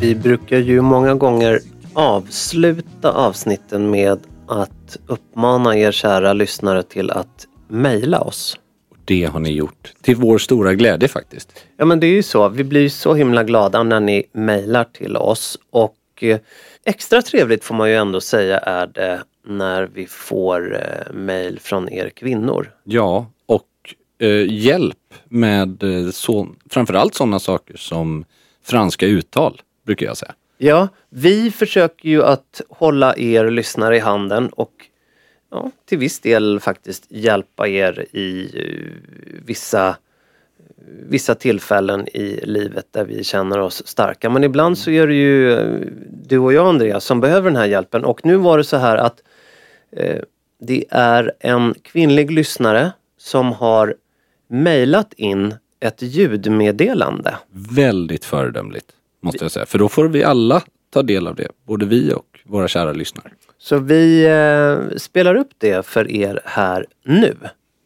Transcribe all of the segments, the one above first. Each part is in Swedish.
Vi brukar ju många gånger avsluta avsnitten med att uppmana er kära lyssnare till att mejla oss. Det har ni gjort. Till vår stora glädje faktiskt. Ja men det är ju så. Vi blir så himla glada när ni mejlar till oss och eh, extra trevligt får man ju ändå säga är det när vi får eh, mejl från er kvinnor. Ja, och eh, hjälp med eh, så, framförallt sådana saker som franska uttal, brukar jag säga. Ja, vi försöker ju att hålla er lyssnare i handen och ja, till viss del faktiskt hjälpa er i eh, vissa, vissa tillfällen i livet där vi känner oss starka. Men ibland så är det ju eh, du och jag Andreas som behöver den här hjälpen och nu var det så här att eh, det är en kvinnlig lyssnare som har mejlat in ett ljudmeddelande. Väldigt föredömligt, måste jag säga. För då får vi alla ta del av det. Både vi och våra kära lyssnare. Så vi eh, spelar upp det för er här nu.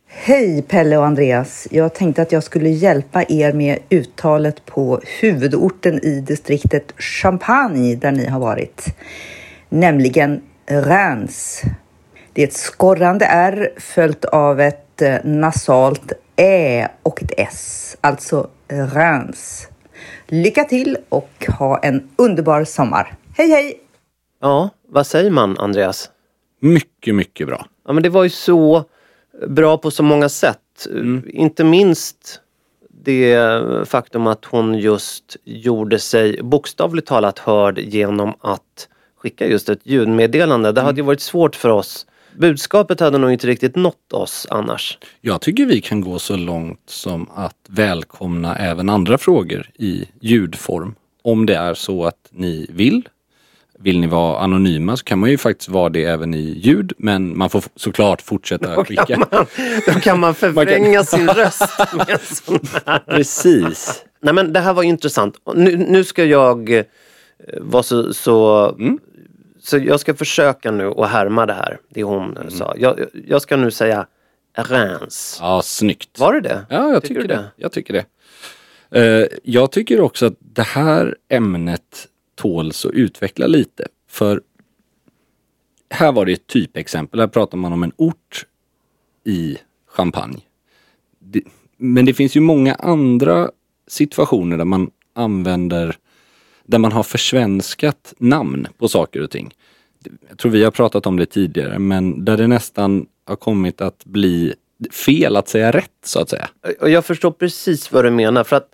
Hej Pelle och Andreas. Jag tänkte att jag skulle hjälpa er med uttalet på huvudorten i distriktet Champagne där ni har varit. Nämligen Reims. Det är ett skorrande R följt av ett eh, nasalt Ä och ett S. Alltså Reims. Lycka till och ha en underbar sommar. Hej hej! Ja, vad säger man Andreas? Mycket, mycket bra. Ja men det var ju så bra på så många sätt. Inte minst det faktum att hon just gjorde sig bokstavligt talat hörd genom att skicka just ett ljudmeddelande. Det hade ju varit svårt för oss. Budskapet hade nog inte riktigt nått oss annars. Jag tycker vi kan gå så långt som att välkomna även andra frågor i ljudform. Om det är så att ni vill. Vill ni vara anonyma så kan man ju faktiskt vara det även i ljud men man får såklart fortsätta Då skicka. kan man, då kan man förvränga sin röst med en sån här. Precis. Nej men det här var intressant. Nu, nu ska jag eh, vara så, så, så jag ska försöka nu att härma det här, det hon eh, sa. Jag, jag ska nu säga Reims. Ja, snyggt. Var det det? Ja, jag Tycker tycker, du det. Jag tycker det. Eh, jag tycker också att det här ämnet tåls att utveckla lite. För här var det ett typexempel. Här pratar man om en ort i Champagne. Det, men det finns ju många andra situationer där man använder, där man har försvenskat namn på saker och ting. Jag tror vi har pratat om det tidigare, men där det nästan har kommit att bli fel att säga rätt så att säga. Jag förstår precis vad du menar. För att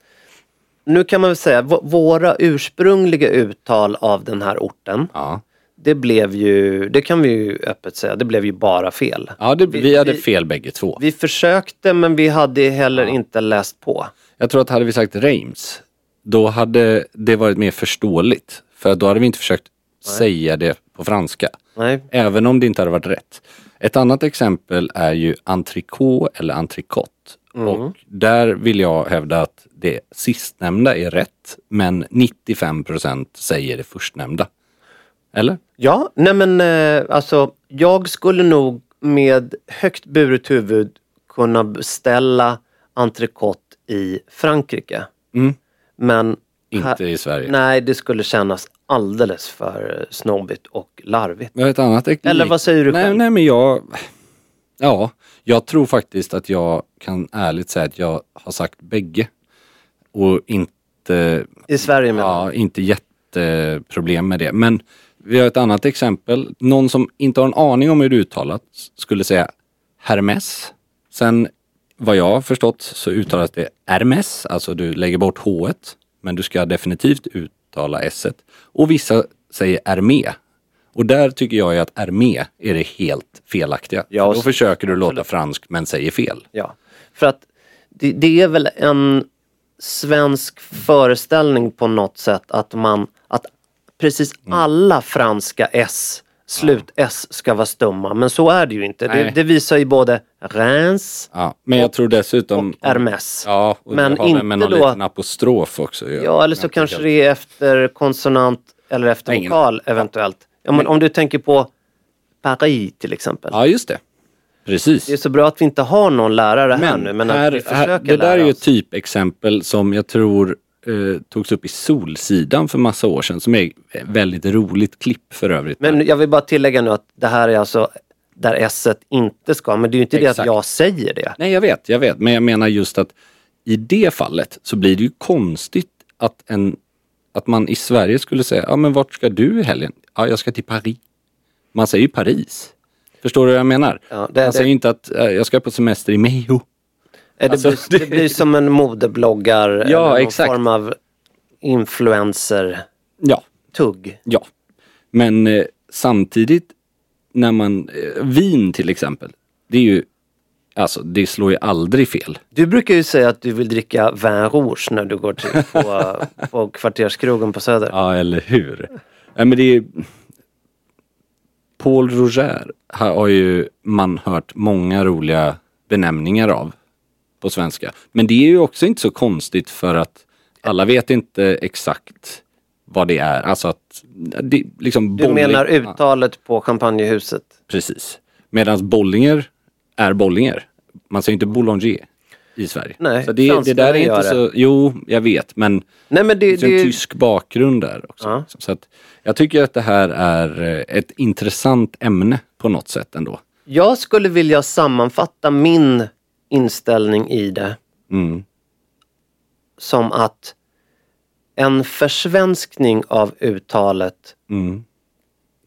nu kan man väl säga, våra ursprungliga uttal av den här orten, Ja. det blev ju, det kan vi ju öppet säga, det blev ju bara fel. Ja, det, vi, Vi- hade vi- fel bägge två. Vi försökte men vi hade heller inte läst på. Jag tror att hade vi sagt Reims, då hade det varit mer förståeligt. För då hade vi inte försökt säga det på franska. Nej. Även om det inte hade varit rätt. Ett annat exempel är ju entrecote eller entrecote. Och där vill jag hävda att det sistnämnda är rätt, men 95% säger det förstnämnda. Eller? Ja, nej men eh, alltså jag skulle nog med högt buret huvud kunna beställa entrecote i Frankrike. Mm. Men Inte här- i Sverige. Nej, det skulle kännas alldeles för snobbigt och larvigt. Jag har ett annat ex- Eller vad säger du nej, själv? nej men jag... Ja, jag tror faktiskt att jag kan ärligt säga att jag har sagt bägge. Och inte... I Sverige menar Ja, inte jätteproblem med det. Men vi har ett annat exempel. Någon som inte har en aning om hur det uttalas skulle säga Hermes. Sen vad jag har förstått så uttalas det Hermes, alltså du lägger bort h men du ska definitivt uttala s Och vissa säger Hermé. Och där tycker jag att Hermé är det helt felaktiga. Ja, då försöker du låta fransk men säger fel. Ja, för att det, det är väl en svensk föreställning på något sätt att man, att precis Mm. alla franska S, slut-S ska vara stumma. Men så är det ju inte. Det, det visar ju både Reims Ja, men jag tror dessutom... och Hermes. Ja, och Men det har väl med inte någon då- liten apostrof också. Ja, eller så kanske det är efter konsonant eller efter ingen- vokal eventuellt. Ja, men om du tänker på Paris till exempel. Ja, just det. Precis. Det är så bra att vi inte har någon lärare här Men, nu. Men här, att vi försöker här, det där är lära ju oss. ett typexempel som jag tror eh, togs upp i Solsidan för massa år sedan. Som är ett väldigt roligt klipp för övrigt. Men jag vill bara tillägga nu att det här är alltså där S inte ska, men det är ju inte det Exakt. att jag säger det. Nej, jag vet, jag vet. Men jag menar just att i det fallet så blir det ju konstigt att, en, att man i Sverige skulle säga, ja men vart ska du i helgen? Ja, jag ska till Paris. Man säger ju Paris. Förstår du vad jag menar? Ja, det- man säger det- inte att jag ska på semester i Mejo. Det, Alltså, blir, det blir som en modebloggar Ja, eller någon exakt. form av influencer-tugg. Ja, ja. Men eh, samtidigt när man, eh, vin till exempel, det är ju, alltså det slår ju aldrig fel. Du brukar ju säga att du vill dricka vin rouge när du går till på, på kvarterskrogen på Söder. Ja, eller hur? Nej, men det är... Paul Roger har ju man hört många roliga benämningar av på svenska. Men det är ju också inte så konstigt för att alla vet inte exakt vad det är. Alltså att det, liksom Du menar uttalet på champagnehuset? Precis. Medan Bollinger är Bollinger. Man säger inte Boulanger i Sverige. Nej, så det, det där är inte så, jo jag vet men Nej men det det, det, en tysk bakgrund där också. Ja. Så att jag tycker att det här är eh, ett intressant ämne på något sätt ändå. jag skulle vilja sammanfatta min inställning i det Mm. som att en försvenskning av uttalet Mm.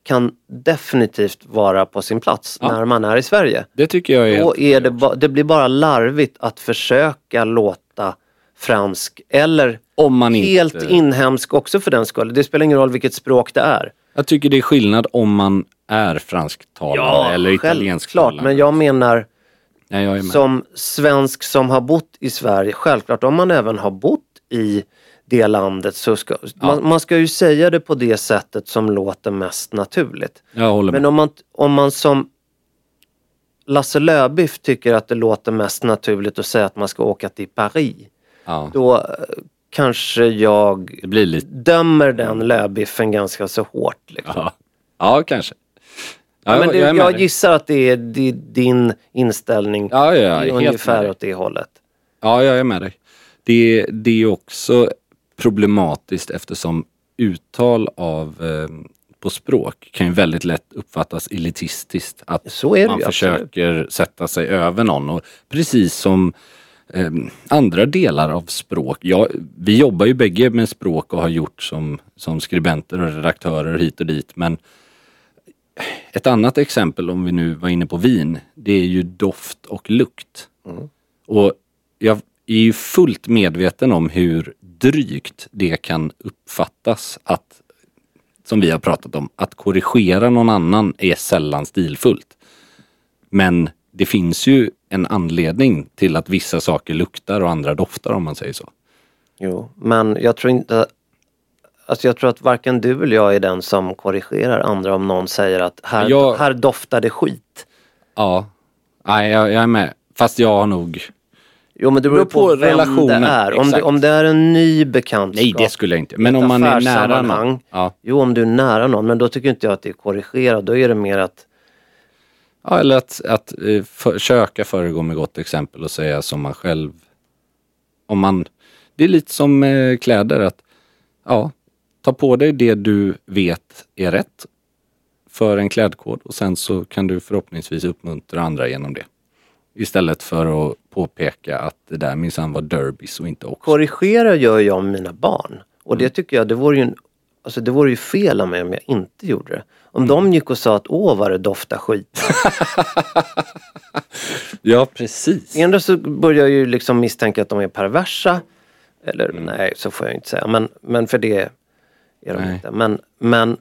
kan definitivt vara på sin plats Ja. när man är i Sverige. Det tycker jag är... Då är det, ba, det blir bara larvigt att försöka låta fransk eller Om man inte... helt inhemsk också för den skull. Det spelar ingen roll vilket språk det är. Jag tycker det är skillnad om man är fransktalare eller italiensktalare. självklart. Men jag menar Nej, jag är med. som svensk som har bott i Sverige, självklart om man även har bott i det landet så ska man, man ska ju säga det på det sättet som låter mest naturligt. Jag håller med. Men om man, om man som Lasse Löbiff tycker att det låter mest naturligt att säga att man ska åka till Paris. Ja, Då eh, kanske jag lite... dömer den Löbiffen ganska så hårt. Liksom. Ja, ja kanske. Ja, men det, jag jag gissar att det är, din inställning Ja, ja, ja, ungefär åt det hållet. Ja, jag är med dig. Det, det är också problematiskt eftersom uttal av eh, på språk kan ju väldigt lätt uppfattas elitistiskt. Att det man försöker sätta sig över någon. Och precis som eh, andra delar av språk. Ja, vi jobbar ju bägge med språk och har gjort som, som skribenter och redaktörer hit och dit. Men ett annat exempel om vi nu var inne på vin, det är ju doft och lukt. Och jag är ju fullt medveten om hur drygt det kan uppfattas att som vi har pratat om, att korrigera någon annan är sällan stilfullt. Men det finns ju en anledning till att vissa saker luktar och andra doftar om man säger så. Jo, men jag tror inte... Alltså jag tror att varken du eller jag är den som korrigerar andra om någon säger att här, Jag- här doftar det skit. Ja, Nej, jag, jag är med. Fast jag har nog... Jo men det beror på, på vem relationen, det är. Om det, om det är en ny bekantskap. Nej, det skulle jag inte. Men om man är nära någon. Ja. Jo om du är nära någon men då tycker inte jag att det är korrigerat. Då är det mer att Ja, eller att, att eh, försöka föregå med gott exempel och säga som man själv... Om man... Det är lite som eh, kläder att ja, ta på dig det du vet är rätt för en klädkod och sen så kan du förhoppningsvis uppmuntra andra genom det. Istället för att påpeka att det där minsann var derbys och inte också. korrigera gör jag med mina barn. Och Mm. det tycker jag, det vore ju, en, alltså det vore ju fel av mig om jag inte gjorde det. Om Mm. de gick och sa att åh vad det doftar skit. Ja, precis. Ändå så börjar jag ju liksom misstänka att de är perversa. Eller Mm. nej, så får jag inte säga. Men, men för det är de Nej. inte. Men, men,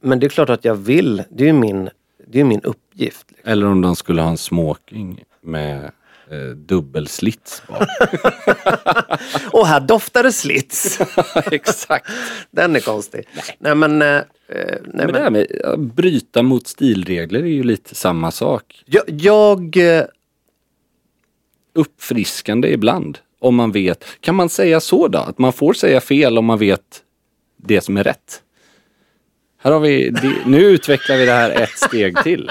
men det är klart att jag vill. Det är ju min, det är min uppgift. Liksom. Eller om de skulle ha en smoking med eh, dubbelslits bak. Och här doftar det slits. Exakt. Den är konstig. Nej, men... eh, eh, nej, Men det här med att bryta mot stilregler är ju lite samma sak. jag, jag eh, Uppfriskande ibland. Om man vet. Kan man säga så då? Att man får säga fel om man vet det som är rätt? Här har vi, nu utvecklar vi det här ett steg till.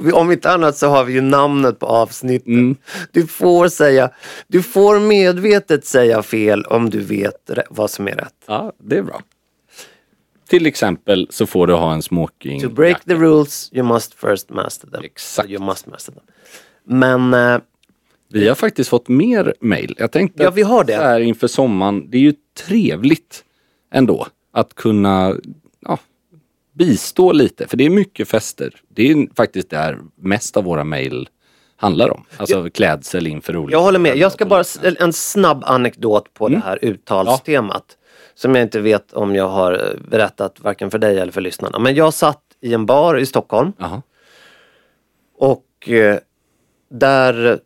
Om inte annat så har vi ju namnet på avsnittet. Mm. Du får säga, du får medvetet säga fel om du vet vad som är rätt. Ja, det är bra. Till exempel så får du ha en smoking. To break the rules you must first master them. Exakt. You must master them. Men eh, Vi har faktiskt fått mer mail. Jag tänkte Ja, vi har det. så här inför sommaren, det är ju trevligt ändå att kunna ja, bistå lite. För det är mycket fester. Det är faktiskt där mest av våra mail handlar om. Alltså klädsel inför olika... jag håller med. Jag ska bara en snabb anekdot på Mm. det här uttalstemat. Som jag inte vet om jag har berättat varken för dig eller för lyssnarna. Men jag satt i en bar i Stockholm. Jaha. Och eh, där eh,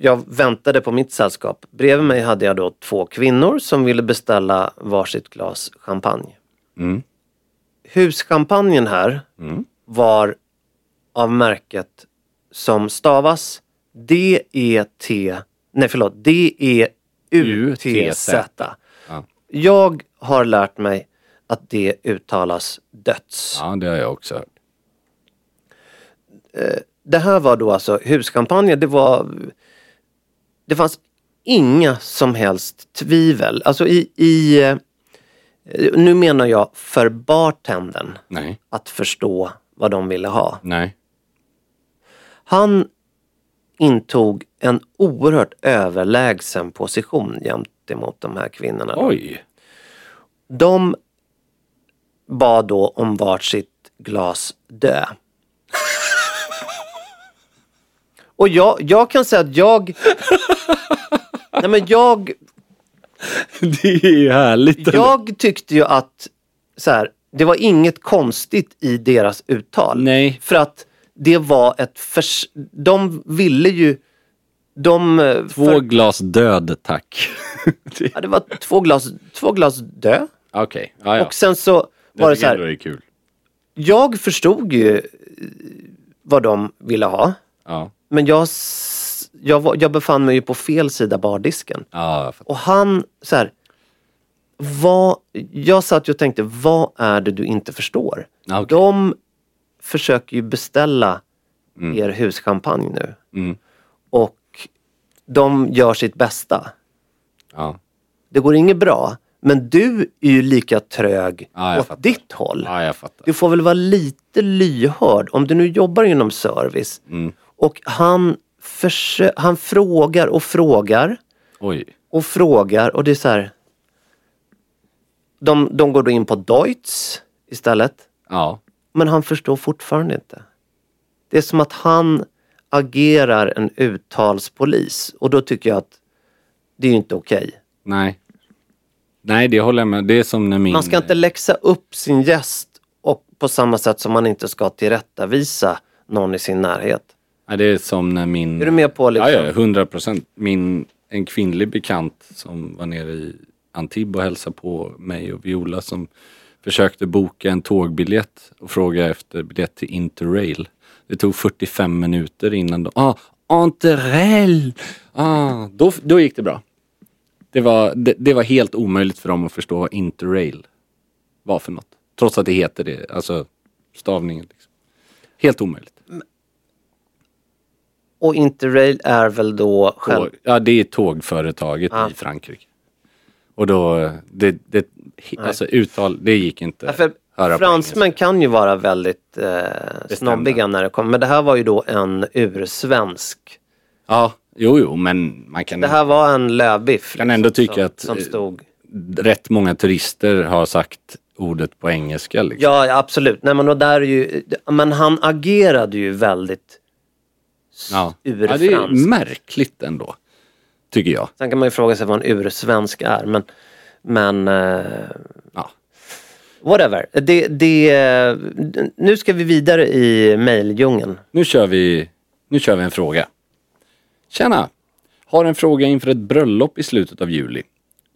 jag väntade på mitt sällskap. Bredvid mig hade jag då två kvinnor som ville beställa varsitt glas champagne. Mm. Huschampagnen här Mm. var av märket som stavas D-E-T, nej förlåt, D-E-U-T-Z. Ja. Jag har lärt mig att det uttalas döds. ja, det har jag också hört. Det här var då alltså huskampanjer. Det var... Det fanns inga som helst tvivel. Alltså i... i eh, nu menar jag för bartendern Nej, att förstå vad de ville ha. nej. Han intog en oerhört överlägsen position gentemot de här kvinnorna. Oj. De bad då om vart sitt glas dö. Och jag, jag kan säga att jag... Nej men jag, Det är ju härligt. jag tyckte ju att så här, det var inget konstigt i deras uttal. Nej. För att det var ett förs... De ville ju... De... eh, Två för- glas död, tack. Det- Ja, det var två glas, två glas dö. Okej, ja, ja. Och sen så var det så här. Det är kul. Jag förstod ju eh, vad de ville ha. Ja, Men jag, jag, jag befann mig ju på fel sida bardisken. ja. Och han, så här, vad, jag satt ju och tänkte, vad är det du inte förstår? Okej. De försöker ju beställa er huschampagne nu. Mm. Och de gör sitt bästa. Ja. Det går inget bra. Men du är ju lika trög Ja, åt fattar. ditt håll. ja. Du får väl vara lite lyhörd om du nu jobbar inom service. Mm. Och han, försö- han frågar och frågar Oj. och frågar och det är så här. De, de går då in på Deutsch istället. Ja. Men han förstår fortfarande inte. Det är som att han agerar en uttalspolis och då tycker jag att det är ju inte okej. Nej. Nej, det håller jag med. Det är som när min... Man ska inte läxa upp sin gäst och på samma sätt som man inte ska tillrättavisa någon i sin närhet. Nej, det är som när min... Är du med på liksom? Ja, ja, hundra procent. Min, en kvinnlig bekant som var nere i Antibes och hälsade på mig och Viola som försökte boka en tågbiljett och fråga efter biljett till Interrail. Det tog 45 minuter innan de... Ah, Interrail! Ah, då, då gick det bra. Det var, det, det var helt omöjligt för dem att förstå vad Interrail var för något. Trots att det heter det, alltså stavningen. Liksom. Helt omöjligt. Och Interrail är väl då själv... Tåg, ja, det är tågföretaget Ah. i Frankrike. Och då, det, det, alltså uttal, det gick inte. Ja, fransmän kan ju vara väldigt eh, snobbiga när det kommer. Men det här var ju då en ursvensk. Ja, jo, jo, men man kan, Det här var en lövbiff. kan ändå liksom, tycka som, att Som eh, stod. rätt många turister har sagt ordet på engelska. Liksom. Ja, ja, absolut. Nej, men, och där är ju, men han agerade ju väldigt Ja. urfranskt. ja, det är märkligt ändå. Tycker jag. Sen kan man ju fråga sig vad en ursvensk är. Men, men eh, Ja. whatever. Det, det, nu ska vi vidare i mejldjungeln. Nu kör vi, nu kör vi en fråga. Tjena! Har en fråga inför ett bröllop i slutet av juli.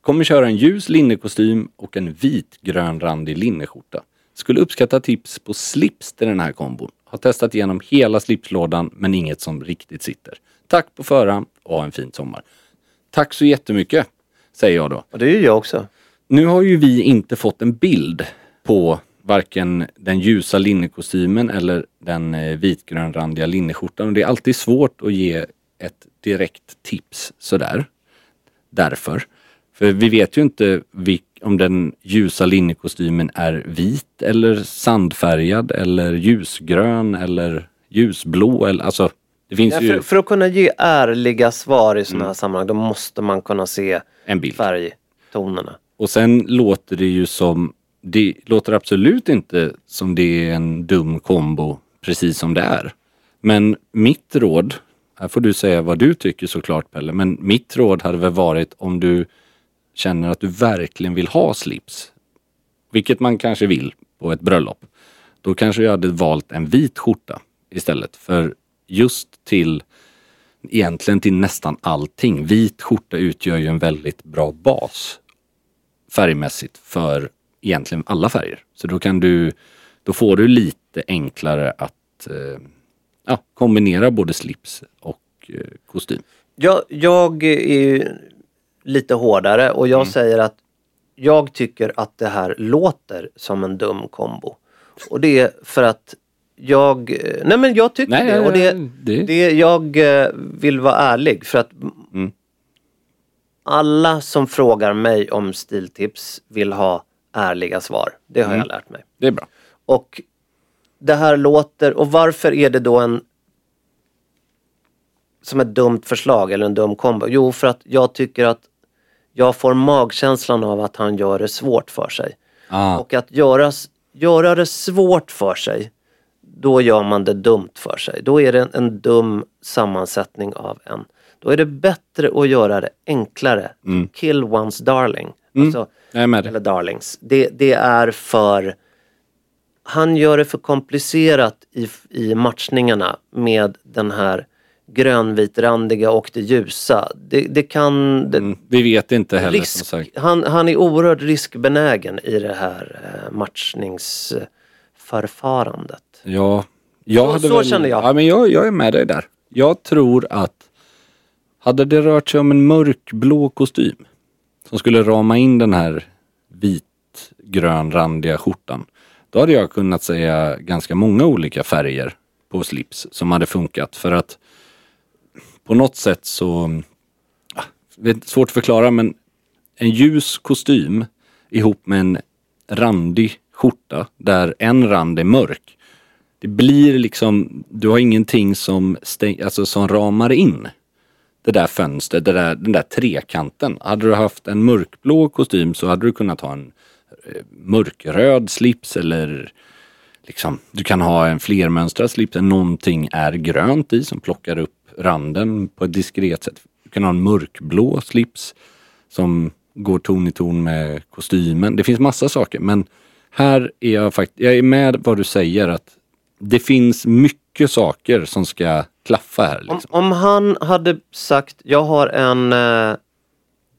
Kommer köra en ljus linnekostym och en vit grönrandig linneskjorta. Skulle uppskatta tips på slips till den här kombon. Har testat igenom hela slipslådan men inget som riktigt sitter. Tack på förhand och ha en fin sommar. Tack så jättemycket, säger jag då. Och det är jag också. Nu har ju vi inte fått en bild på varken den ljusa linnekostymen eller den eh, vitgrönrandiga linneskjortan. Och det är alltid svårt att ge ett direkt tips sådär. Därför. För vi vet ju inte vilk, om den ljusa linnekostymen är vit eller sandfärgad eller ljusgrön eller ljusblå. Eller, alltså, det finns Ja, ju för, för att kunna ge ärliga svar i sådana här sammanhang då måste man kunna se en bild. färgtonerna. Och sen låter det ju som, det låter absolut inte som det är en dum kombo precis som det är. Men mitt råd, här får du säga vad du tycker såklart Pelle, men mitt råd hade väl varit om du känner att du verkligen vill ha slips, vilket man kanske vill på ett bröllop, då kanske jag hade valt en vit skjorta istället. För just till egentligen till nästan allting. Vit skjorta utgör ju en väldigt bra bas färgmässigt för egentligen alla färger. Så då kan du, då får du lite enklare att eh, ja, kombinera både slips och eh, kostym. Jag, jag är ju lite hårdare och jag säger att jag tycker att det här låter som en dum kombo. Och det är för att jag, nej men jag tycker Nej, det. Och det, det- det jag eh, vill vara ärlig för att Mm. alla som frågar mig om stiltips vill ha ärliga svar. Det har jag lärt mig. Det är bra. Och det här låter, och varför är det då en som ett dumt förslag eller en dum kombo? Jo, för att jag tycker att jag får magkänslan av att han gör det svårt för sig. Ah, Och att göra, göra det svårt för sig, då gör man det dumt för sig. Då är det en, en dum sammansättning av en. Då är det bättre att göra det enklare. Kill one's darling. Alltså, med dig. eller darlings. Det, det är för... Han gör det för komplicerat i, i matchningarna med den här grönvitrandiga och det ljusa. Det, det kan... Det, Mm, vi vet inte heller som risk, sagt. han, han är oerhört riskbenägen i det här eh, matchningsförfarandet. Ja, jag Så- så väl, känner jag. Ja, men jag, jag är med dig där. Jag tror att hade det rört sig om en mörkblå kostym som skulle rama in den här vitgrönrandiga skjortan. Då hade jag kunnat säga ganska många olika färger på slips som hade funkat för att på något sätt så, ah, det är svårt att förklara men en ljus kostym ihop med en randig skjorta där en rand är mörk. Det blir liksom, du har ingenting som, stäng, alltså som ramar in det där fönstret, det där, den där trekanten. Hade du haft en mörkblå kostym så hade du kunnat ha en eh, mörkröd slips eller liksom, du kan ha en flermönstrad slips där någonting är grönt i som plockar upp randen på ett diskret sätt. Du kan ha en mörkblå slips som går ton i ton med kostymen. Det finns massa saker men här är jag faktiskt, jag är med vad du säger att det finns mycket saker som ska klaffa här. Om, Liksom. om han hade sagt, jag har en eh,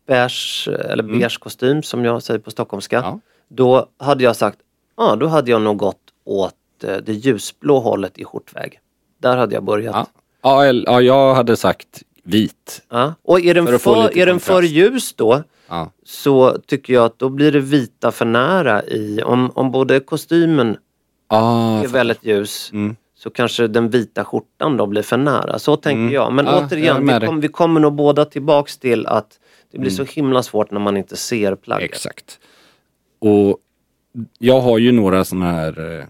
beige, eller beige kostym som jag säger på stockholmska. Mm. Ja. Då hade jag sagt, ja då hade jag nog gått åt eh, det ljusblå hållet i skjortväg. Där hade jag börjat. Ja. Ja, jag hade sagt vit. Ja. Och är den, För för, är den för ljus då Ja. så tycker jag att då blir det vita för nära i, om, om både kostymen Ah, är väldigt ljus Mm. så kanske den vita skjortan då blir för nära. Så tänker Mm. jag. Men Ja, jag återigen, med vi, kom, vi kommer nog båda tillbaks till att det blir Mm. så himla svårt när man inte ser plagget. Exakt. Och jag har ju några sådana här eh,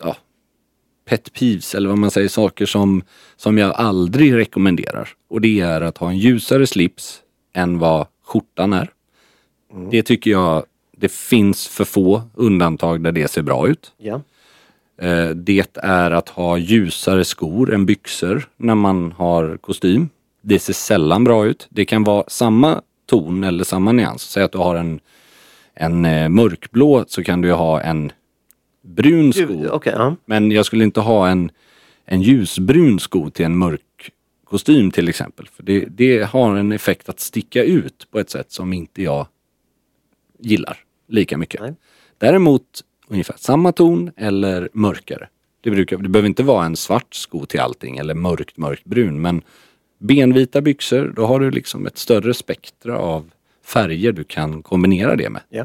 ja, pet peeves eller vad man säger, saker som, som jag aldrig rekommenderar. Och det är att ha en ljusare slips än vad skjortan är. Det tycker jag, det finns för få undantag där det ser bra ut. Ja. Eh, Det är att ha ljusare skor än byxor när man har kostym. Det ser sällan bra ut. Det kan vara samma ton eller samma nyans. Säg att du har en, en eh, mörkblå så kan du ha en brun sko. Gud, Okej, ja. Men jag skulle inte ha en, en ljusbrun sko till en mörk kostym till exempel. För det, det har en effekt att sticka ut på ett sätt som inte jag gillar lika mycket. Nej. Däremot ungefär samma ton eller mörkare. Det, brukar, det behöver inte vara en svart sko till allting eller mörkt, mörkt brun. Men benvita byxor, då har du liksom ett större spektra av färger du kan kombinera det med. Ja.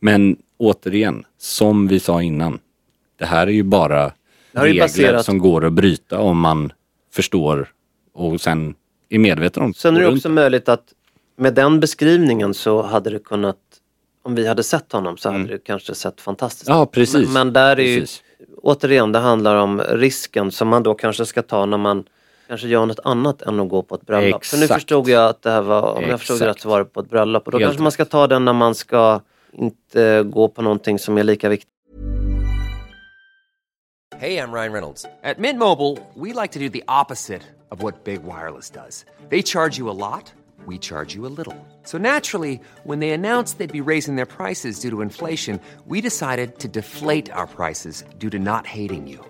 Men återigen, som vi sa innan. Det här är ju bara är ju regler baserat- som går att bryta om man förstår och sen är medveten om. Sen är det också möjligt att med den beskrivningen så hade det kunnat, om vi hade sett honom så hade det kanske sett fantastiskt Mm. Ja, ut. precis. Men, men där är ju, Precis. återigen, det handlar om risken som man då kanske ska ta när man kanske gör något annat än att gå på ett bröllop. För nu Exakt. förstod jag att det här var, om jag förstod Exakt. rätt så var det på ett bröllop. Och då Helt kanske man ska ta den när man ska inte gå på någonting som är lika viktigt. Hey, I'm Ryan Reynolds. At Mint Mobile, we like to do the opposite of what Big Wireless does. They charge you a lot, we charge you a little. So naturally, when they announced they'd be raising their prices due to inflation, we decided to deflate our prices due to not hating you.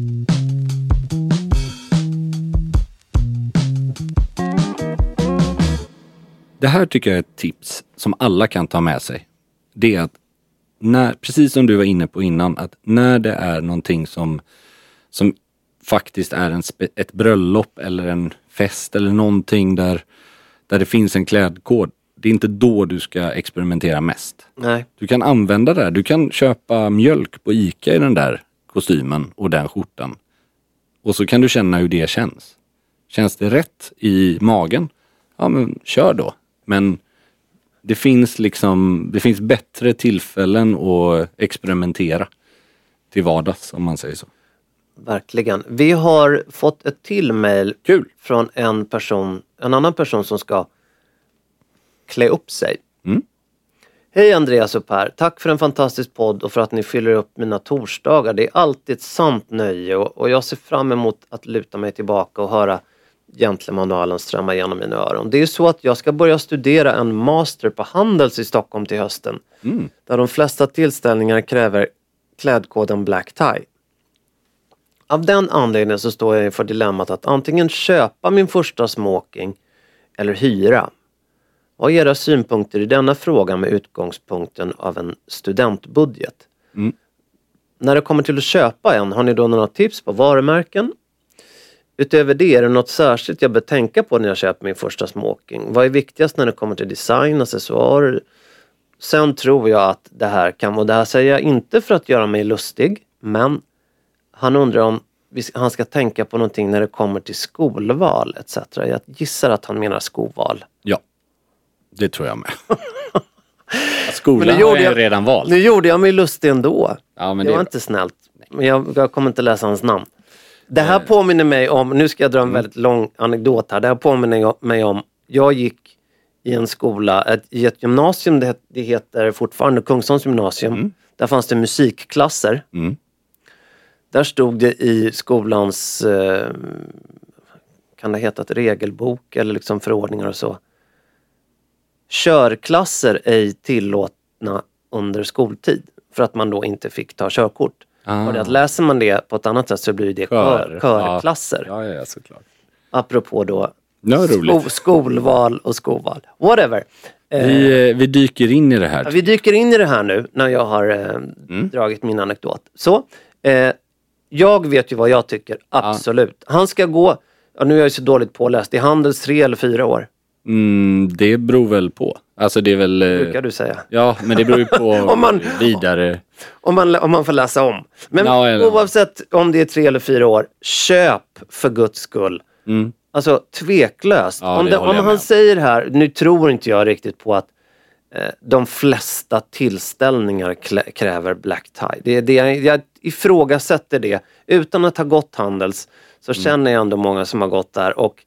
Det här tycker jag är ett tips som alla kan ta med sig. Det är att när, precis som du var inne på innan, att när det är någonting som, som faktiskt är en, ett bröllop eller en fest eller någonting där, där det finns en klädkod. Det är inte då du ska experimentera mest. Nej. Du kan använda det här. Du kan köpa mjölk på Ica i den där kostymen och den skjortan. Och så kan du känna hur det känns. Känns det rätt i magen? Ja men kör då. Men det finns liksom, det finns bättre tillfällen att experimentera till vardags om man säger så. Verkligen. Vi har fått ett till mail från en person, en annan person som ska klä upp sig. Mm. Hej Andreas och Per. Tack för en fantastisk podd och för att ni fyller upp mina torsdagar. Det är alltid ett sant nöje och jag ser fram emot att luta mig tillbaka och höra Gentlemanualen strömma genom mina öron. Det är så att jag ska börja studera en master på Handels i Stockholm till hösten. Mm. Där de flesta tillställningar kräver klädkoden Black Tie. Av den anledningen så står jag inför dilemmat att antingen köpa min första smoking eller hyra. Vad är era synpunkter i denna fråga med utgångspunkten av en studentbudget? Mm. När det kommer till att köpa en, har ni då några tips på varumärken? Utöver det, är det något särskilt jag bör tänka på när jag köper min första smoking? Vad är viktigast när det kommer till design, accessoarer? Sen tror jag att det här kan, och det här säger jag inte för att göra mig lustig, men han undrar om han ska tänka på någonting när det kommer till skolval etc. Jag gissar att han menar skoval. Ja, det tror jag med. Skolan har jag jag- ju redan valt. Nu gjorde jag mig lustig ändå. Ja, det det var inte snällt. Men jag, jag kommer inte läsa hans namn. Det här påminner mig om, nu ska jag dra en Mm. väldigt lång anekdot här. Det här påminner mig om, jag gick i en skola, ett, i ett gymnasium, det, det heter fortfarande Kungsholms gymnasium. Där fanns det musikklasser. Mm. Där stod det i skolans, eh, kan det heta ett regelbok eller liksom förordningar och så. Körklasser ej tillåtna under skoltid. För att man då inte fick ta körkort. Ah. Att läser man det på ett annat sätt så blir det kör, körklasser. Ja, ja, ja, såklart. Apropå då roligt. sko, skolval och skoval. Whatever. Eh, Vi, eh, vi dyker in i det här. Vi dyker in i det här nu när jag har eh, Mm. dragit min anekdot. Så, eh, jag vet ju vad jag tycker, absolut. Han ska gå, ja, nu är jag så dåligt påläst, i Handels tre eller fyra år, Mm, det beror väl på. Alltså det är väl... eh, brukar du säga. Ja, men det beror ju på Om man- vidare. Om man, om man får läsa om. Men Ja, eller- oavsett om det är tre eller fyra år, köp för guds skull. Mm. Alltså tveklöst. Ja, om det det, om han säger här, nu tror inte jag riktigt på att eh, de flesta tillställningar kräver black tie. Det, det, jag ifrågasätter det. Utan att ha gått Handels så Mm. känner jag ändå många som har gått där och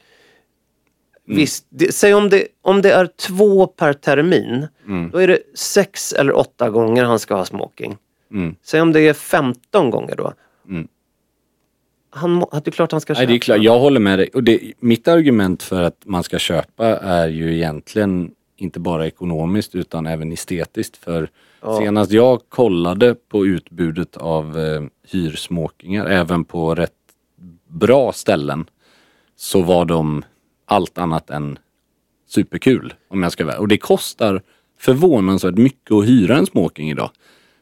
Visst, det, säg om det, om det är två per termin, Mm. då är det sex eller åtta gånger han ska ha smoking. Mm. Säg om det är 15 gånger då. Mm. Han, det är klart han ska Nej, köpa. det är klart, jag håller med dig. Och det, mitt argument för att man ska köpa är ju egentligen inte bara ekonomiskt utan även estetiskt. För Ja. senast jag kollade på utbudet av eh, hyrsmokingar, även på rätt bra ställen, så var de allt annat än superkul om jag ska vara Och det kostar förvånansvärt mycket att hyra en smoking idag.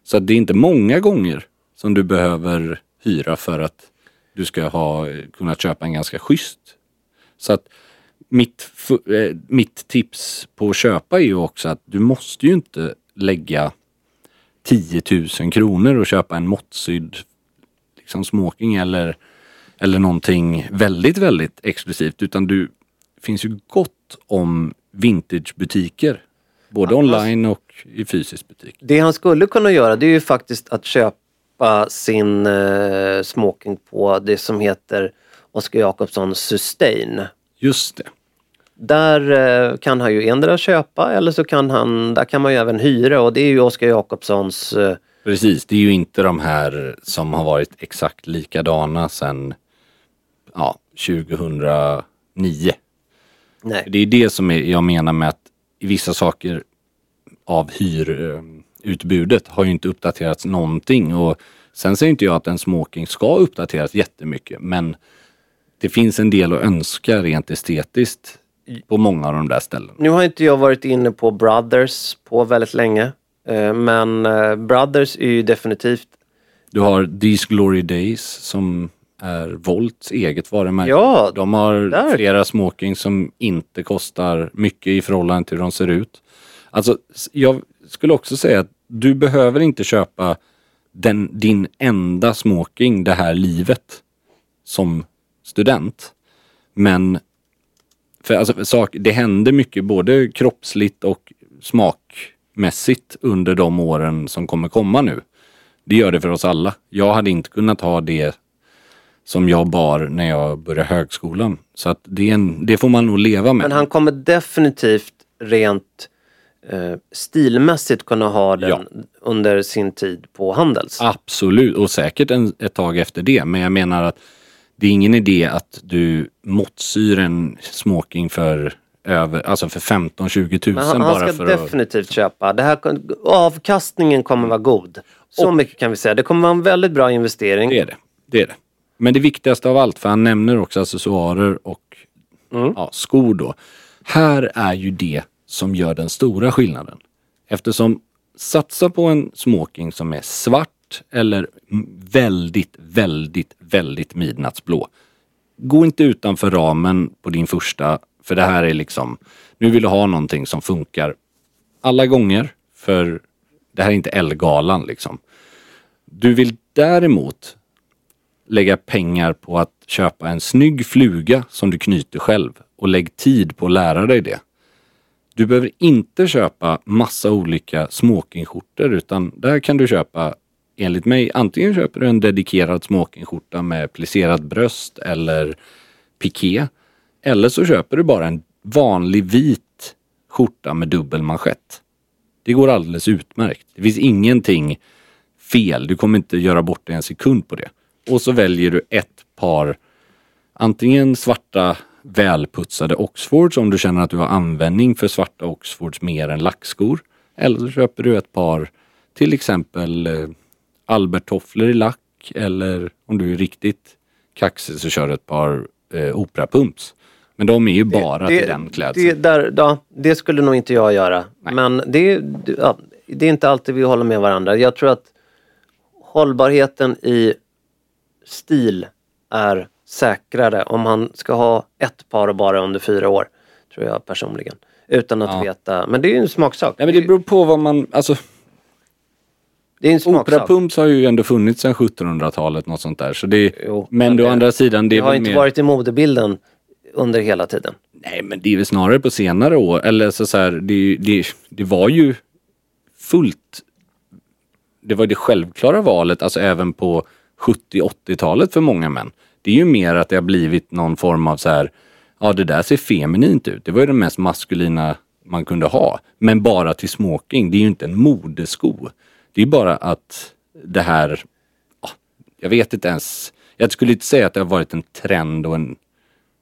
Så att det är inte många gånger som du behöver hyra för att du ska ha kunnat köpa en ganska schysst. Så att mitt, eh, mitt tips på att köpa är ju också att du måste ju inte lägga 10 000 kronor och köpa en måttsydd liksom smoking eller, eller någonting väldigt, väldigt exklusivt. Utan du finns ju gott om vintagebutiker. Både online och i fysisk butik. Det han skulle kunna göra det är ju faktiskt att köpa sin eh, smoking på det som heter Oskar Jakobsson Sustain. Just det. Där eh, kan han ju endera köpa eller så kan han, där kan man ju även hyra och det är ju Oskar Jakobssons eh, Precis, det är ju inte de här som har varit exakt likadana sedan ja, 2009. Nej. Det är det som jag menar med att vissa saker av hyrutbudet har ju inte uppdaterats någonting. Och sen säger inte jag att en smoking ska uppdateras jättemycket men det finns en del att önska rent estetiskt på många av de där ställena. Nu har inte jag varit inne på Brothers på väldigt länge. Eh, men eh, Brothers är ju definitivt Du har These Glory Days som är Volts eget varumärke. Ja, de har där. flera smoking som inte kostar mycket i förhållande till hur de ser ut. Alltså, jag skulle också säga att du behöver inte köpa den, din enda smoking det här livet som student. Men för alltså, sak, det händer mycket både kroppsligt och smakmässigt under de åren som kommer komma nu. Det gör det för oss alla. Jag hade inte kunnat ha det som jag bar när jag började högskolan. Så att det, är en, det får man nog leva med. Men han kommer definitivt rent eh, stilmässigt kunna ha den Ja. under sin tid på Handels. Absolut, och säkert en, ett tag efter det. Men jag menar att det är ingen idé att du måttsyr en smoking för över, alltså för 15-20 tusen han, han bara ska för att... definitivt köpa. Det här, avkastningen kommer vara god. Så mycket kan vi säga. Det kommer vara en väldigt bra investering. Det är det. det är det. Men det viktigaste av allt, för han nämner också accessoarer och Mm. ja, skor då. Här är ju det som gör den stora skillnaden. Eftersom satsa på en smoking som är svart eller väldigt, väldigt, väldigt midnattsblå. Gå inte utanför ramen på din första, för det här är liksom, nu vill du ha någonting som funkar alla gånger, för det här är inte Elgalan liksom. Du vill däremot lägga pengar på att köpa en snygg fluga som du knyter själv och lägg tid på att lära dig det. Du behöver inte köpa massa olika smokingskjortor utan där kan du köpa, enligt mig, antingen köper du en dedikerad smokingskjorta med plisserat bröst eller piké. Eller så köper du bara en vanlig vit skjorta med dubbel manschett. Det går alldeles utmärkt. Det finns ingenting fel. Du kommer inte göra bort dig en sekund på det. Och så väljer du ett par antingen svarta välputsade Oxfords om du känner att du har användning för svarta Oxfords mer än lackskor. Eller så köper du ett par till exempel eh, Albert-tofflor i lack eller om du är riktigt kaxig så kör du ett par eh, operapumps. Men de är ju bara till den klädseln. Det, där, ja, det skulle nog inte jag göra. Men det, det- ja, det är inte alltid vi håller med varandra. Jag tror att hållbarheten i stil är säkrare om han ska ha ett par bara under fyra år. Tror jag personligen. Utan att Ja. veta. Men det är ju en smaksak. Nej, men det beror på vad man, alltså Det är en smaksak. Operapumps har ju ändå funnits sedan 1700-talet något sånt där. Så det, Jo, men å andra sidan, det Det har inte mer... varit i modebilden under hela tiden. Nej men det är väl snarare på senare år, eller så, så här, det, det, det var ju fullt det var det självklara valet, alltså även på 70-80-talet för många män. Det är ju mer att det har blivit någon form av så här, ja det där ser feminint ut. Det var ju det mest maskulina man kunde ha. Men bara till smoking, det är ju inte en modesko. Det är bara att det här, ja, jag vet inte ens, jag skulle inte säga att det har varit en trend och en,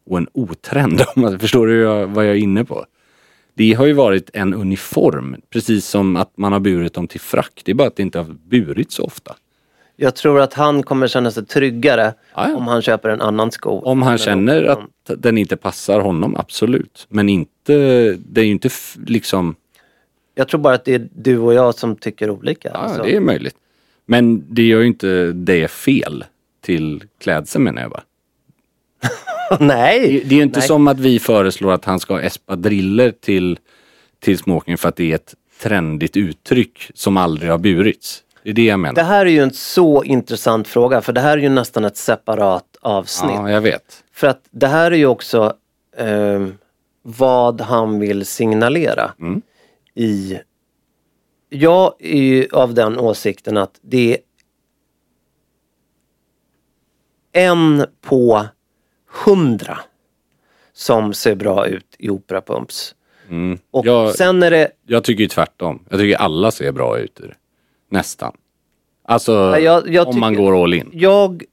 och en otrend. Förstår du vad jag- är inne på? Det har ju varit en uniform, precis som att man har burit dem till frack. Det är bara att det inte har burits så ofta. Jag tror att han kommer känna sig tryggare Ja, ja. om han köper en annan sko. Om han känner att den inte passar honom, absolut. Men inte, det är ju inte liksom, Jag tror bara att det är du och jag som tycker olika. ja Alltså, det är möjligt. Men det gör ju inte det fel till klädseln menar jag bara. Nej! Det, det är ju inte Nej. som att vi föreslår att han ska ha espadriller till, till smoking för att det är ett trendigt uttryck som aldrig har burits. Det är det jag menar. Det här är ju en så intressant fråga för det här är ju nästan ett separat avsnitt. ja, jag vet. För att det här är ju också ehm, vad han vill signalera Mm. i... Jag är ju av den åsikten att det är en på hundra som ser bra ut i operapumps. Mm. Och jag, sen är det... jag tycker ju tvärtom. Jag tycker alla ser bra ut i det. Nästan. Alltså jag- jag om man går all in. Jag...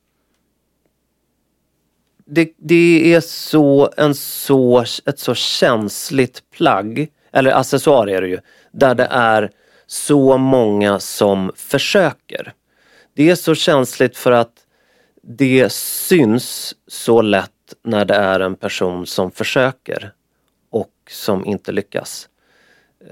Det, det är så, en så, ett så känsligt plagg, eller accessoar är det ju, där det är så många som försöker. Det är så känsligt för att det syns så lätt när det är en person som försöker och som inte lyckas.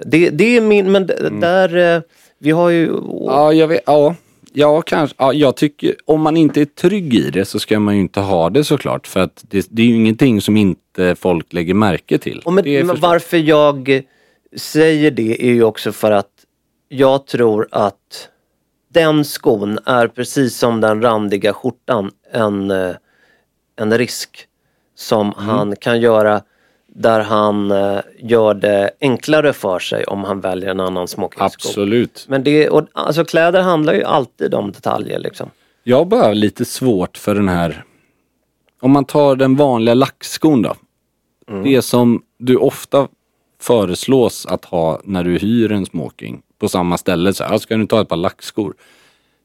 Det, det är min, men d- där, eh, vi har ju... Ja, jag vet. Ja. Ja, kanske. Ja, jag tycker om man inte är trygg i det så ska man ju inte ha det såklart. För att det, det är ju ingenting som inte folk lägger märke till. Och men, men varför jag säger det är ju också för att jag tror att den skon är precis som den randiga skjortan en, eh, en risk som Mm. han kan göra där han eh, gör det enklare för sig om han väljer en annan smokingsko. Absolut. Men det, och, alltså kläder handlar ju alltid om detaljer liksom. Jag har bara lite svårt för den här... Om man tar den vanliga lackskon då. Det som du ofta föreslås att ha när du hyr en smoking på samma ställe. Så här, "Ah, ska du ta ett par lackskor?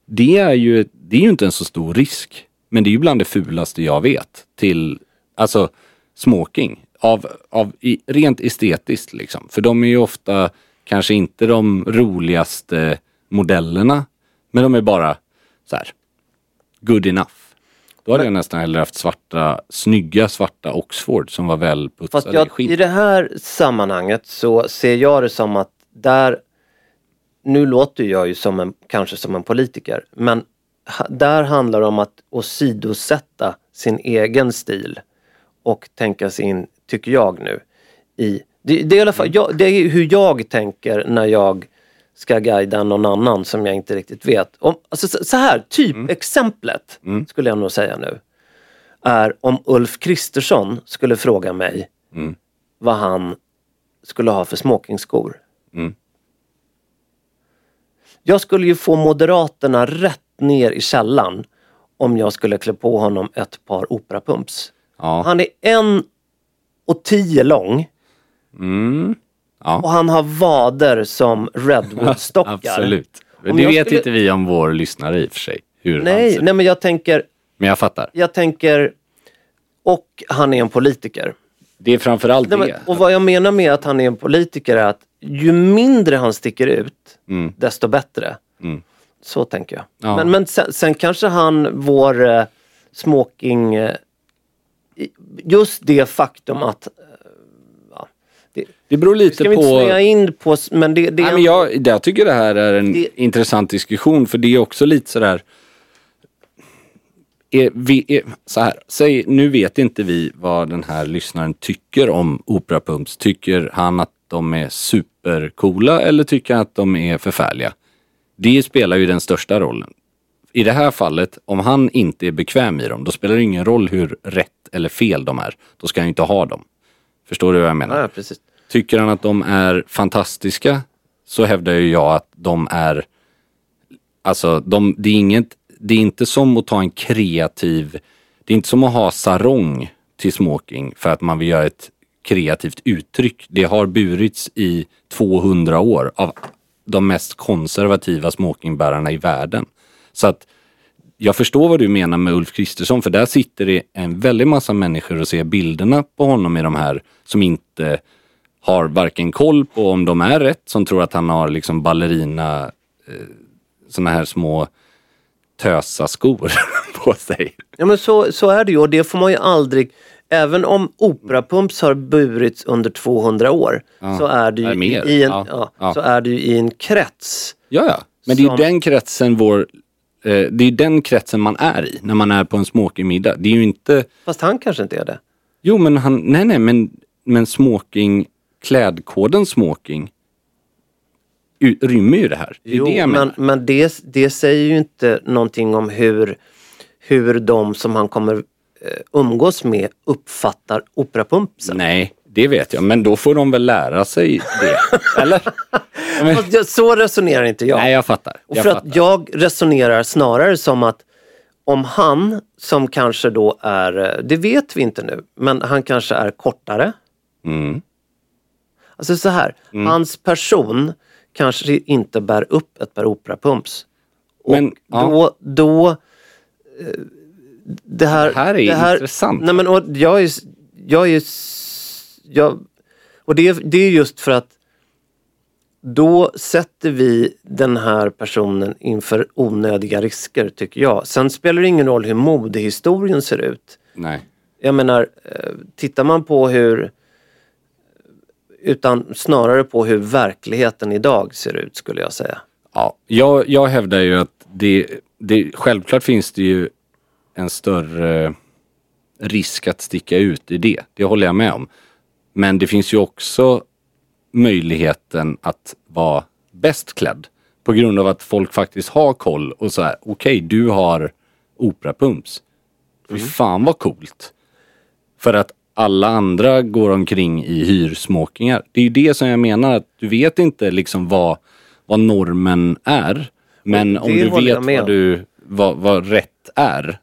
Det är, ju, det är ju inte en så stor risk. Men det är ju bland det fulaste jag vet. Till, alltså smoking. Av, av i, rent estetiskt liksom. För de är ju ofta kanske inte de roligaste modellerna. Men de är bara så här good enough. Då hade jag nästan hellre haft svarta, snygga svarta Oxford som var Fast välputsade i jag, skinn. i det här sammanhanget så ser jag det som att där, nu låter jag ju som en, kanske som en politiker, men där handlar det om att åsidosätta sin egen stil och tänka sig in, tycker jag nu, i, det, det är i alla fall, jag, det är hur jag tänker när jag ska guida någon annan som jag inte riktigt vet. Om, alltså, så, här, typexemplet skulle jag nog säga nu är om Ulf Kristersson skulle fråga mig Mm. vad han skulle ha för smokingskor. Mm. Jag skulle ju få Moderaterna rätt ner i källan om jag skulle klä på honom ett par operapumps. Ja. Han är en och tio lång Mm. Ja. och han har vader som redwoodstockar. Absolut. Men Om det vet skulle- inte vi om vår lyssnare i och för sig. Hur Nej, nej men jag tänker, Men jag fattar. jag tänker och han är en politiker. Det är framförallt Nej, men, det. och vad jag menar med att han är en politiker är att ju mindre han sticker ut, Mm. desto bättre. Mm. Så tänker jag. Ja. Men, men sen, sen kanske han, vår eh, smoking, eh, just det faktum att eh, det, Det beror lite ska vi på... inte snöa in på, men det, det Nej, men jag, jag tycker det här är en Det- intressant diskussion för det är också lite sådär är, vi, är, så här, säg, nu vet inte vi vad den här lyssnaren tycker om operapumps. Tycker han att de är supercoola eller tycker han att de är förfärliga? Det spelar ju den största rollen. I det här fallet, om han inte är bekväm i dem, då spelar det ingen roll hur rätt eller fel de är. Då ska han ju inte ha dem. Förstår du vad jag menar? ja, precis. Tycker han att de är fantastiska så hävdar ju jag att de är Alltså de, det, är inget, det är inte som att ta en kreativ Det är inte som att ha sarong till smoking för att man vill göra ett kreativt uttryck. Det har burits i 200 år av de mest konservativa smokingbärarna i världen. Så att jag förstår vad du menar med Ulf Kristersson för där sitter det en väldig massa människor och ser bilderna på honom i de här som inte har varken koll på om de är rätt, som tror att han har liksom ballerina, eh, såna här små tösa skor på sig. Ja men så, så är det ju och det får man ju aldrig Även om operapumps har burits under 200 år så är det ju mer. i en, Ja, ja, ja. Så är det ju i en krets. Ja, ja. Men det är ju Som- den kretsen vår, det är den kretsen man är i när man är på en smoking-middag. Det är ju inte, Fast han kanske inte är det. jo men han, nej nej men, men smoking, klädkoden smoking rymmer ju det här. Det Jo, det men, men det, det säger ju inte någonting om hur, hur de som han kommer eh, umgås med uppfattar operapumpsen. Nej, det vet jag. Men då får de väl lära sig det. Eller? Men, jag- Så resonerar inte jag. nej, jag fattar. Och Jag för fattar. att jag resonerar snarare som att om han som kanske då är, det vet vi inte nu, men han kanske är kortare. Mm. Alltså så här, hans person kanske inte bär upp ett par operapumps. Och Men, ja. då, då eh, det här, Det här är intressant. Nej men och jag är, jag är, jag, och det, är- det är just för att då sätter vi den här personen inför onödiga risker tycker jag. Sen spelar det ingen roll hur modehistorien ser ut. Nej. Jag menar, eh, tittar man på hur utan snarare på hur verkligheten idag ser ut skulle jag säga. Ja, jag, jag hävdar ju att det, det, självklart finns det ju en större risk att sticka ut i det. Det håller jag med om. Men det finns ju också möjligheten att vara bäst klädd. På grund av att folk faktiskt har koll och så här, okej du har operapumps. Fy fan vad coolt. För att alla andra går omkring i hyrsmokingar. Det är ju det som jag menar, att du vet inte liksom vad, vad normen är. Men om du vet vad, du, vad, vad rätt är,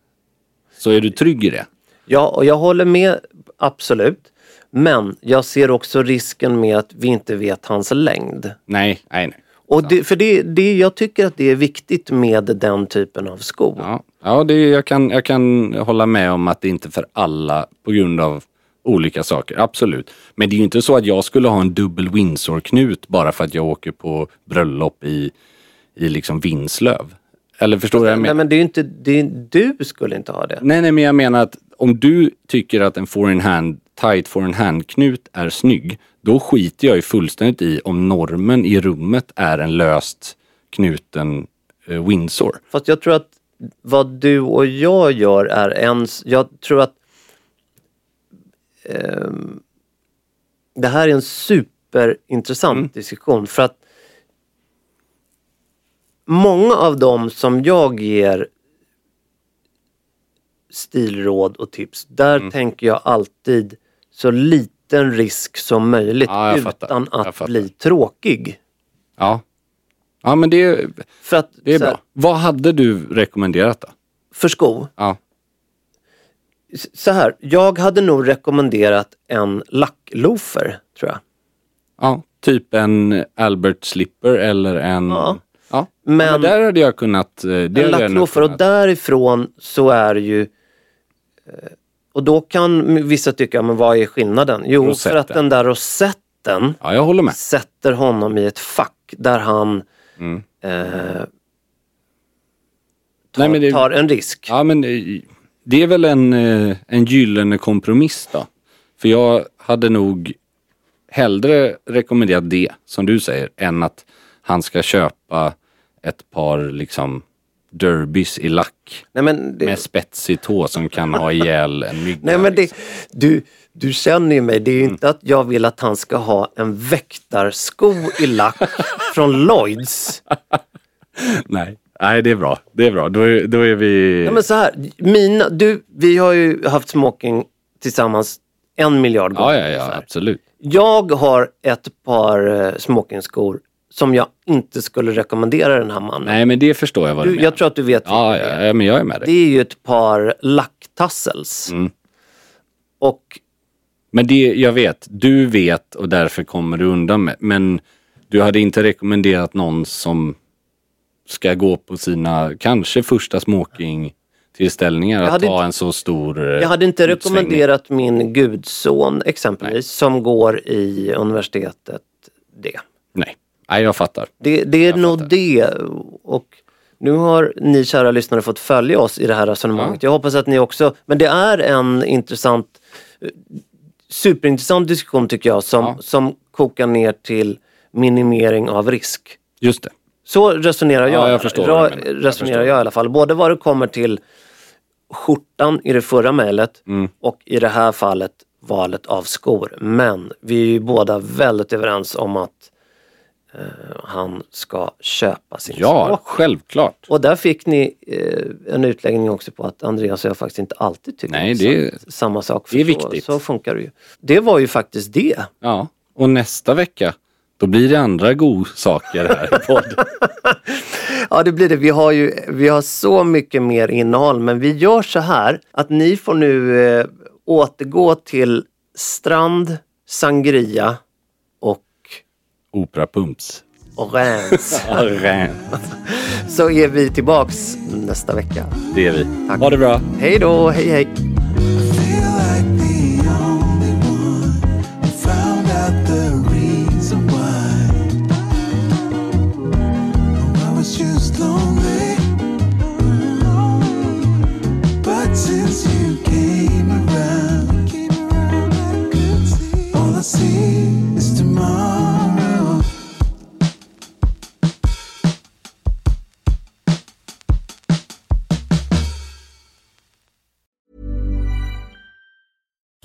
så är du trygg i det. Ja, och jag håller med absolut. Men jag ser också risken med att vi inte vet hans längd. Nej, nej, nej. Och det, för det, det, jag tycker att det är viktigt med den typen av skor. Ja, ja det, jag, kan, jag kan hålla med om att det inte är för alla på grund av olika saker. Absolut. Men det är ju inte så att jag skulle ha en dubbel Windsor-knut bara för att jag åker på bröllop i, i liksom Vinslöv. Eller förstår du vad jag Nej menar? men det är ju inte, det är, du skulle inte ha det. Nej, nej, men jag menar att om du tycker att en four in hand, tight four in hand-knut är snygg, då skiter jag ju fullständigt i om normen i rummet är en löst knuten eh, Windsor. Fast jag tror att vad du och jag gör är en... Jag tror att ehm, det här är en superintressant Mm. diskussion för att många av dem som jag ger stilråd och tips, där Mm. tänker jag alltid så liten risk som möjligt Ja, fattar. utan att bli tråkig. Ja. Ja, men det, För att, det är så här, bra. Vad hade du rekommenderat då? För skor? Ja. Så här, jag hade nog rekommenderat en lackloafer, tror jag. Ja, typ en Albert Slipper eller en... Ja. Ja. Men, Men där hade jag kunnat... eh, Det en lackloafer och därifrån så är ju eh, och då kan vissa tycka, men vad är skillnaden? Jo, för Rosetten. att den där rosetten Ja, jag håller med. sätter honom i ett fack där han Mm. eh, tar, Nej, det- tar en risk. Ja, men eh, det är väl en, eh, en gyllene kompromiss då. För jag hade nog hellre rekommenderat det, som du säger, än att han ska köpa ett par liksom derbys i lack Nej, men det, med spetsig tå som kan ha ihjäl en mygga. Nej men det, liksom. du, du känner ju mig, det är ju inte att jag vill att han ska ha en väktarsko i lack från Lloyds. Nej. Nej, det är bra. Det är bra. Då är, då är vi... Ja, men så här, mina, du, vi har ju haft smoking tillsammans en miljard ja, gånger. ja, ja, ungefär. absolut. Jag har ett par eh, smokingskor som jag inte skulle rekommendera den här mannen. Nej, men det förstår jag vad du, du, menar. jag tror att du vet Ja, ja, ja, men jag är med dig. Det är ju ett par lacktassels. Mm. Och Men det, jag vet, du vet och därför kommer du undan med. Men du hade inte rekommenderat någon som ska gå på sina, kanske första smoking tillställningar att inte- en så stor eh, Jag hade inte utsvängning. rekommenderat min gudson exempelvis som går i universitetet det. Nej. Nej, jag fattar. Det, det är Jag nog fattar. det. Och nu har ni kära lyssnare fått följa oss i det här resonemanget. Jag hoppas att ni också, men det är en intressant, superintressant diskussion tycker jag som, Ja. som kokar ner till minimering av risk. Just det. Så resonerar jag. Ja, jag förstår menar. Jag resonerar förstår. jag i alla fall. Både vad det kommer till skjortan i det förra mejlet Mm. och i det här fallet valet av skor. Men vi är ju båda väldigt överens om att han ska köpa sin Ja, smoking. självklart. Och där fick ni eh, en utläggning också på att Andreas och jag faktiskt inte alltid tycker Nej, det- samma sak. det är så, viktigt. Så funkar det ju. Det var ju faktiskt det. Ja. Och nästa vecka, då blir det andra godsaker här i podden. Ja det blir det. Vi har ju vi har så mycket mer innehåll men vi gör så här att ni får nu eh, återgå till strand, sangria Operapumps. Ja, rent. så är vi tillbaks nästa vecka. Det är vi. Tack. Ha det bra. Hej då, hej hej.